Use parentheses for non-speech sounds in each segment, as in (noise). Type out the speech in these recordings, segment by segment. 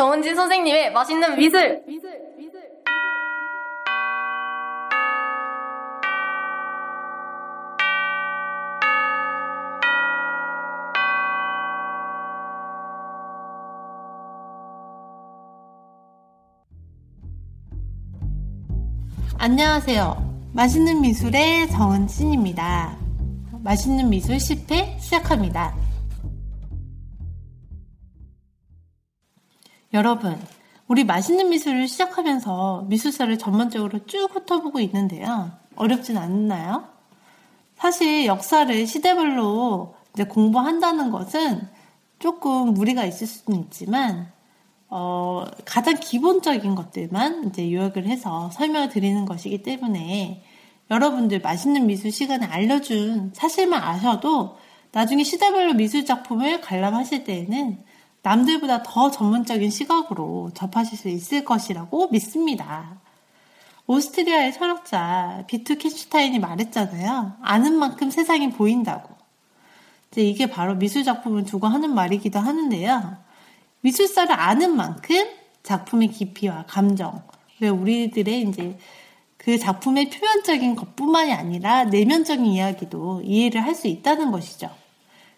정은진 선생님의 맛있는 미술. 안녕하세요. 맛있는 미술의 정은진입니다. 맛있는 미술 10회 시작합니다. 여러분, 우리 맛있는 미술을 시작하면서 미술사를 전반적으로 쭉 훑어보고 있는데요. 어렵진 않나요? 사실 역사를 시대별로 이제 공부한다는 것은 조금 무리가 있을 수는 있지만, 어, 가장 기본적인 것들만 이제 요약을 해서 설명을 드리는 것이기 때문에 여러분들 맛있는 미술 시간에 알려준 사실만 아셔도 나중에 시대별로 미술 작품을 관람하실 때에는 남들보다 더 전문적인 시각으로 접하실 수 있을 것이라고 믿습니다. 오스트리아의 철학자 비투 켄슈타인이 말했잖아요. 아는 만큼 세상이 보인다고. 이제 이게 바로 미술 작품을 두고 하는 말이기도 하는데요. 미술사를 아는 만큼 작품의 깊이와 감정, 왜 우리들의 이제 그 작품의 표면적인 것뿐만이 아니라 내면적인 이야기도 이해를 할 수 있다는 것이죠.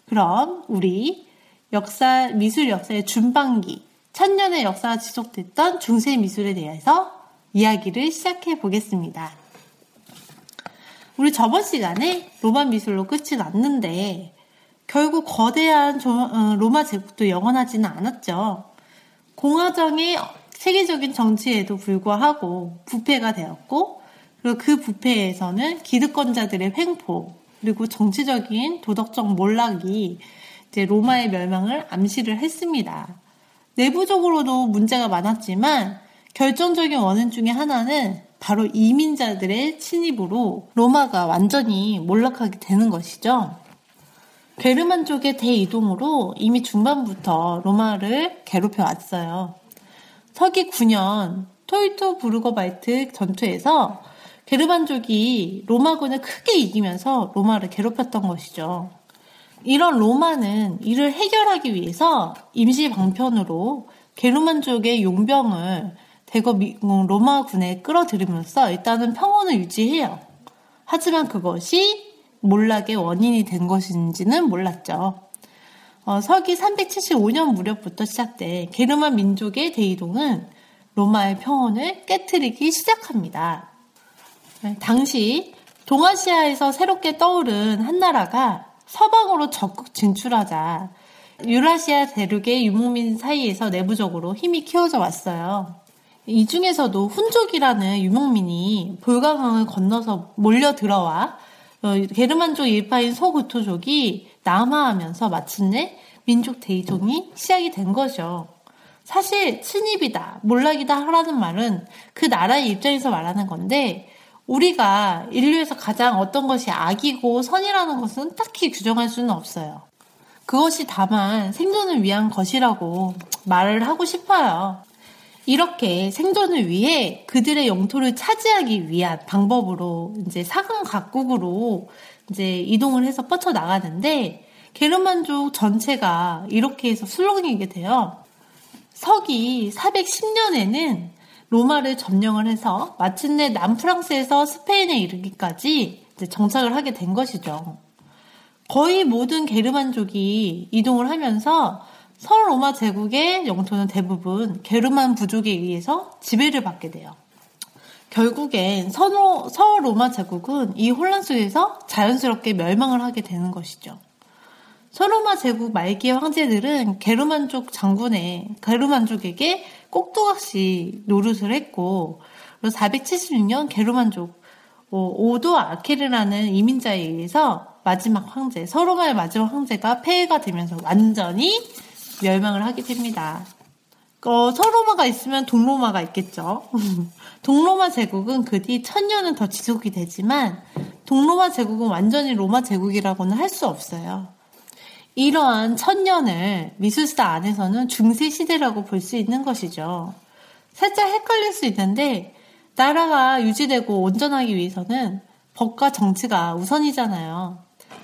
그럼 우리 역사, 미술 역사의 준반기, 천년의 역사가 지속됐던 중세 미술에 대해서 이야기를 시작해 보겠습니다. 우리 저번 시간에 로마 미술로 끝이 났는데 결국 거대한 로마 제국도 영원하지는 않았죠. 공화정의 세계적인 정치에도 불구하고 부패가 되었고 그리고 그 부패에서는 기득권자들의 횡포 그리고 정치적인 도덕적 몰락이 이제 로마의 멸망을 암시를 했습니다. 내부적으로도 문제가 많았지만 결정적인 원인 중에 하나는 바로 이민자들의 침입으로 로마가 완전히 몰락하게 되는 것이죠. 게르만족의 대이동으로 이미 중반부터 로마를 괴롭혀 왔어요. 서기 9년 토이토 부르거바이트 전투에서 게르만족이 로마군을 크게 이기면서 로마를 괴롭혔던 것이죠. 이런 로마는 이를 해결하기 위해서 임시 방편으로 게르만족의 용병을 대거 로마군에 끌어들이면서 일단은 평온을 유지해요. 하지만 그것이 몰락의 원인이 된 것인지는 몰랐죠. 어, 서기 375년 무렵부터 시작된 게르만 민족의 대이동은 로마의 평온을 깨뜨리기 시작합니다. 네, 당시 동아시아에서 새롭게 떠오른 한 나라가 서방으로 적극 진출하자 유라시아 대륙의 유목민 사이에서 내부적으로 힘이 키워져 왔어요. 이 중에서도 훈족이라는 유목민이 볼가강을 건너서 몰려 들어와 어, 게르만족 일파인 소구토족이 남하하면서 마침내 민족 대이동이 시작이 된 거죠. 사실 침입이다, 몰락이다 하라는 말은 그 나라의 입장에서 말하는 건데 우리가 인류에서 가장 어떤 것이 악이고 선이라는 것은 딱히 규정할 수는 없어요. 그것이 다만 생존을 위한 것이라고 말을 하고 싶어요. 이렇게 생존을 위해 그들의 영토를 차지하기 위한 방법으로 이제 사강 각국으로 이제 이동을 해서 뻗쳐 나가는데 게르만족 전체가 이렇게 해서 술렁이게 돼요. 서기 410년에는 로마를 점령을 해서 마침내 남프랑스에서 스페인에 이르기까지 정착을 하게 된 것이죠. 거의 모든 게르만족이 이동을 하면서 서로마 제국의 영토는 대부분 게르만 부족에 의해서 지배를 받게 돼요. 결국엔 서로, 서로마 제국은 이 혼란 속에서 자연스럽게 멸망을 하게 되는 것이죠. 서로마 제국 말기의 황제들은 게르만족 장군의 게르만족에게 꼭두각시 노릇을 했고 476년 게르만족 어, 오도 아케르라는 이민자에 의해서 마지막 황제 서로마의 마지막 황제가 폐해가 되면서 완전히 멸망을 하게 됩니다. 어, 서로마가 있으면 동로마가 있겠죠. (laughs) 동로마 제국은 그 뒤 천년은 더 지속이 되지만 동로마 제국은 완전히 로마 제국이라고는 할 수 없어요. 이러한 천년을 미술사 안에서는 중세 시대라고 볼 수 있는 것이죠. 살짝 헷갈릴 수 있는데 나라가 유지되고 온전하기 위해서는 법과 정치가 우선이잖아요.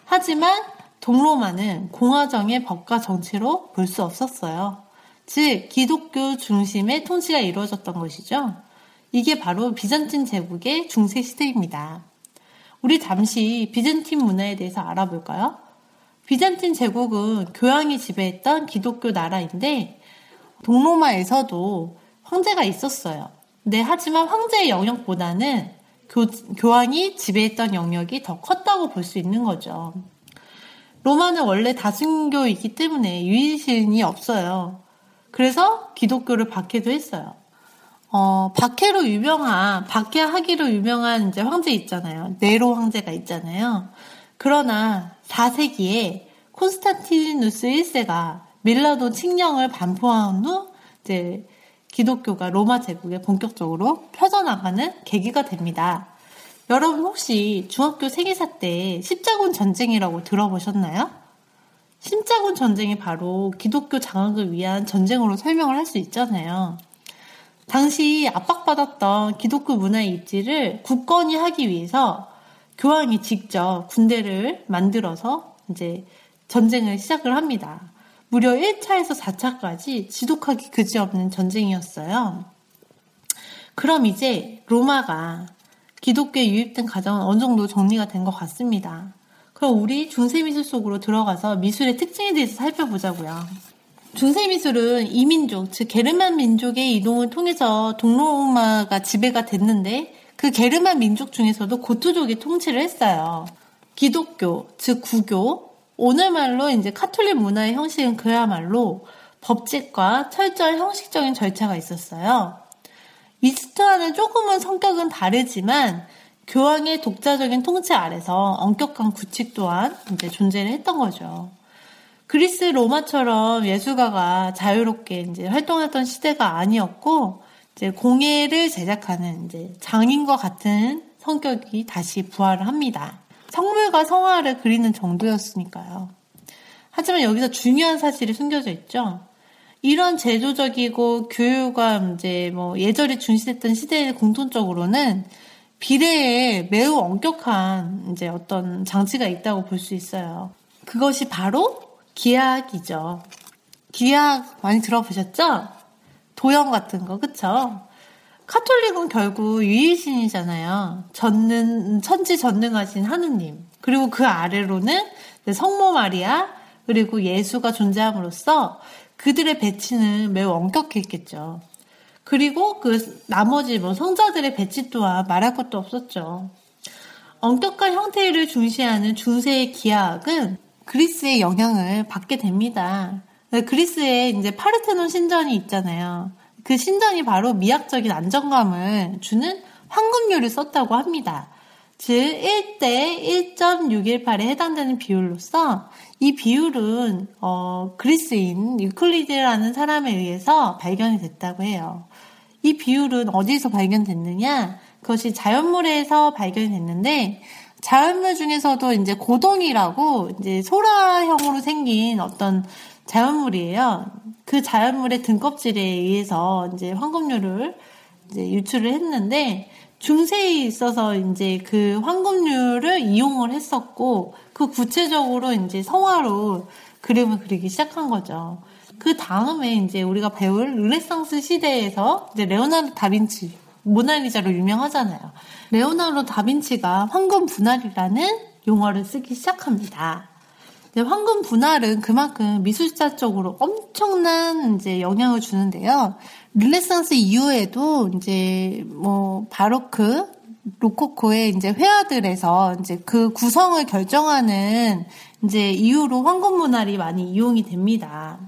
하지만 동로마는 공화정의 법과 정치로 볼 수 없었어요. 즉 기독교 중심의 통치가 이루어졌던 것이죠. 이게 바로 비잔틴 제국의 중세 시대입니다. 우리 잠시 비잔틴 문화에 대해서 알아볼까요? 비잔틴 제국은 교황이 지배했던 기독교 나라인데 동로마에서도 황제가 있었어요. 네, 하지만 황제의 영역보다는 교, 교황이 지배했던 영역이 더 컸다고 볼 수 있는 거죠. 로마는 원래 다승교이기 때문에 유일신이 없어요. 그래서 기독교를 박해도 했어요. 어, 박해로 유명한, 박해하기로 유명한 이제 황제 있잖아요. 네로 황제가 있잖아요. 그러나 4세기에 콘스탄티누스 1세가 밀라도 칙령을 반포한 후 이제 기독교가 로마 제국에 본격적으로 펴져나가는 계기가 됩니다. 여러분 혹시 중학교 세계사 때 십자군 전쟁이라고 들어보셨나요? 십자군 전쟁이 바로 기독교 장악을 위한 전쟁으로 설명을 할 수 있잖아요. 당시 압박받았던 기독교 문화의 입지를 굳건히 하기 위해서 교황이 직접 군대를 만들어서 이제 전쟁을 시작을 합니다. 무려 1차에서 4차까지 지독하기 그지없는 전쟁이었어요. 그럼 이제 로마가 기독교에 유입된 과정은 어느 정도 정리가 된 것 같습니다. 그럼 우리 중세미술 속으로 들어가서 미술의 특징에 대해서 살펴보자고요. 중세미술은 이민족, 즉 게르만 민족의 이동을 통해서 동로마가 지배가 됐는데 그 게르만 민족 중에서도 고투족이 통치를 했어요. 기독교, 즉 구교, 오늘말로 이제 카톨릭 문화의 형식은 그야말로 법칙과 철저한 형식적인 절차가 있었어요. 이스트와는 조금은 성격은 다르지만 교황의 독자적인 통치 아래서 엄격한 구칙 또한 이제 존재를 했던 거죠. 그리스 로마처럼 예술가가 자유롭게 이제 활동했던 시대가 아니었고 이제 공예를 제작하는 이제 장인과 같은 성격이 다시 부활을 합니다. 성물과 성화를 그리는 정도였으니까요. 하지만 여기서 중요한 사실이 숨겨져 있죠. 이런 제도적이고 교육과 이제 뭐 예절이 중시했던 시대의 공통적으로는 비례에 매우 엄격한 이제 어떤 장치가 있다고 볼 수 있어요. 그것이 바로 기약이죠. 기약 많이 들어보셨죠? 도형 같은 거, 그쵸? 카톨릭은 결국 유일신이잖아요. 전능, 천지 전능하신 하느님. 그리고 그 아래로는 성모 마리아, 그리고 예수가 존재함으로써 그들의 배치는 매우 엄격했겠죠. 그리고 그 나머지 뭐 성자들의 배치 또한 말할 것도 없었죠. 엄격한 형태를 중시하는 중세의 기하학은 그리스의 영향을 받게 됩니다. 그리스에 이제 파르테논 신전이 있잖아요. 그 신전이 바로 미학적인 안정감을 주는 황금률을 썼다고 합니다. 즉 1대 1.618에 해당되는 비율로서 이 비율은 어, 그리스인 유클리드라는 사람에 의해서 발견이 됐다고 해요. 이 비율은 어디서 발견됐느냐? 그것이 자연물에서 발견이 됐는데 자연물 중에서도 이제 고동이라고 이제 소라형으로 생긴 어떤 자연물이에요. 그 자연물의 등껍질에 의해서 이제 황금률을 이제 유출을 했는데 중세에 있어서 이제 그 황금률을 이용을 했었고 그 구체적으로 이제 성화로 그림을 그리기 시작한 거죠. 그 다음에 이제 우리가 배울 르네상스 시대에서 이제 레오나르도 다빈치 모나리자로 유명하잖아요. 레오나르도 다빈치가 황금 분할이라는 용어를 쓰기 시작합니다. 황금 분할은 그만큼 미술사적으로 엄청난 이제 영향을 주는데요. 르네상스 이후에도 이제 뭐 바로크, 로코코의 이제 회화들에서 이제 그 구성을 결정하는 이제 이유로 황금 분할이 많이 이용이 됩니다.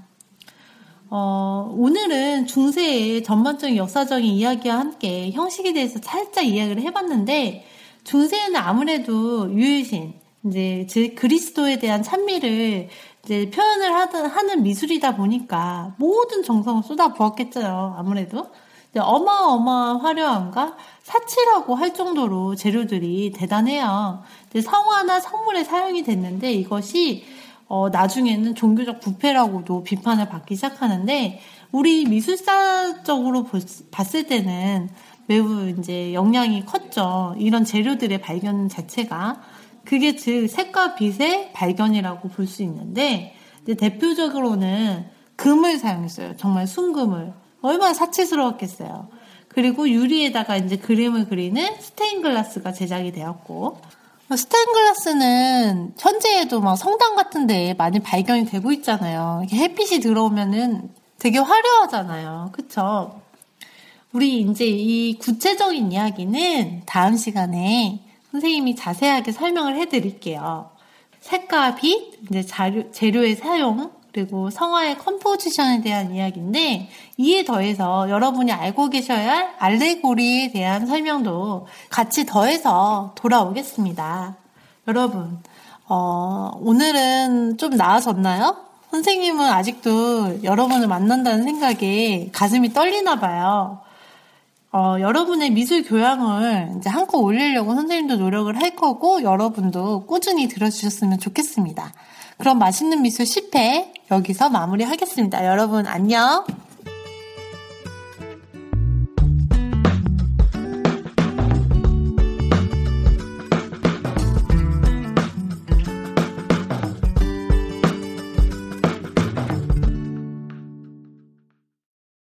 어, 오늘은 중세의 전반적인 역사적인 이야기와 함께 형식에 대해서 살짝 이야기를 해봤는데 중세에는 아무래도 유일신, 이제 즉 그리스도에 대한 찬미를 이제 표현을 하든 하는 미술이다 보니까 모든 정성을 쏟아 부었겠죠. 아무래도 어마어마한 화려함과 사치라고 할 정도로 재료들이 대단해요. 성화나 성물에 사용이 됐는데 이것이 어, 나중에는 종교적 부패라고도 비판을 받기 시작하는데 우리 미술사적으로 봤을 때는 매우 이제 영향이 컸죠. 이런 재료들의 발견 자체가 그게 즉 색과 빛의 발견이라고 볼 수 있는데 대표적으로는 금을 사용했어요. 정말 순금을 얼마나 사치스러웠겠어요. 그리고 유리에다가 이제 그림을 그리는 스테인글라스가 제작이 되었고 스테인글라스는 현재에도 막 성당 같은 데 많이 발견이 되고 있잖아요. 햇빛이 들어오면은 되게 화려하잖아요. 그쵸? 우리 이제 이 구체적인 이야기는 다음 시간에 선생님이 자세하게 설명을 해드릴게요. 색과 빛, 이제 자료, 재료의 사용, 그리고 성화의 컴포지션에 대한 이야기인데 이에 더해서 여러분이 알고 계셔야 할 알레고리에 대한 설명도 같이 더해서 돌아오겠습니다. 여러분, 어, 오늘은 좀 나아졌나요? 선생님은 아직도 여러분을 만난다는 생각에 가슴이 떨리나 봐요. 어, 여러분의 미술 교양을 이제 한껏 올리려고 선생님도 노력을 할 거고 여러분도 꾸준히 들어주셨으면 좋겠습니다. 그럼 맛있는 미술 10회 여기서 마무리하겠습니다. 여러분 안녕.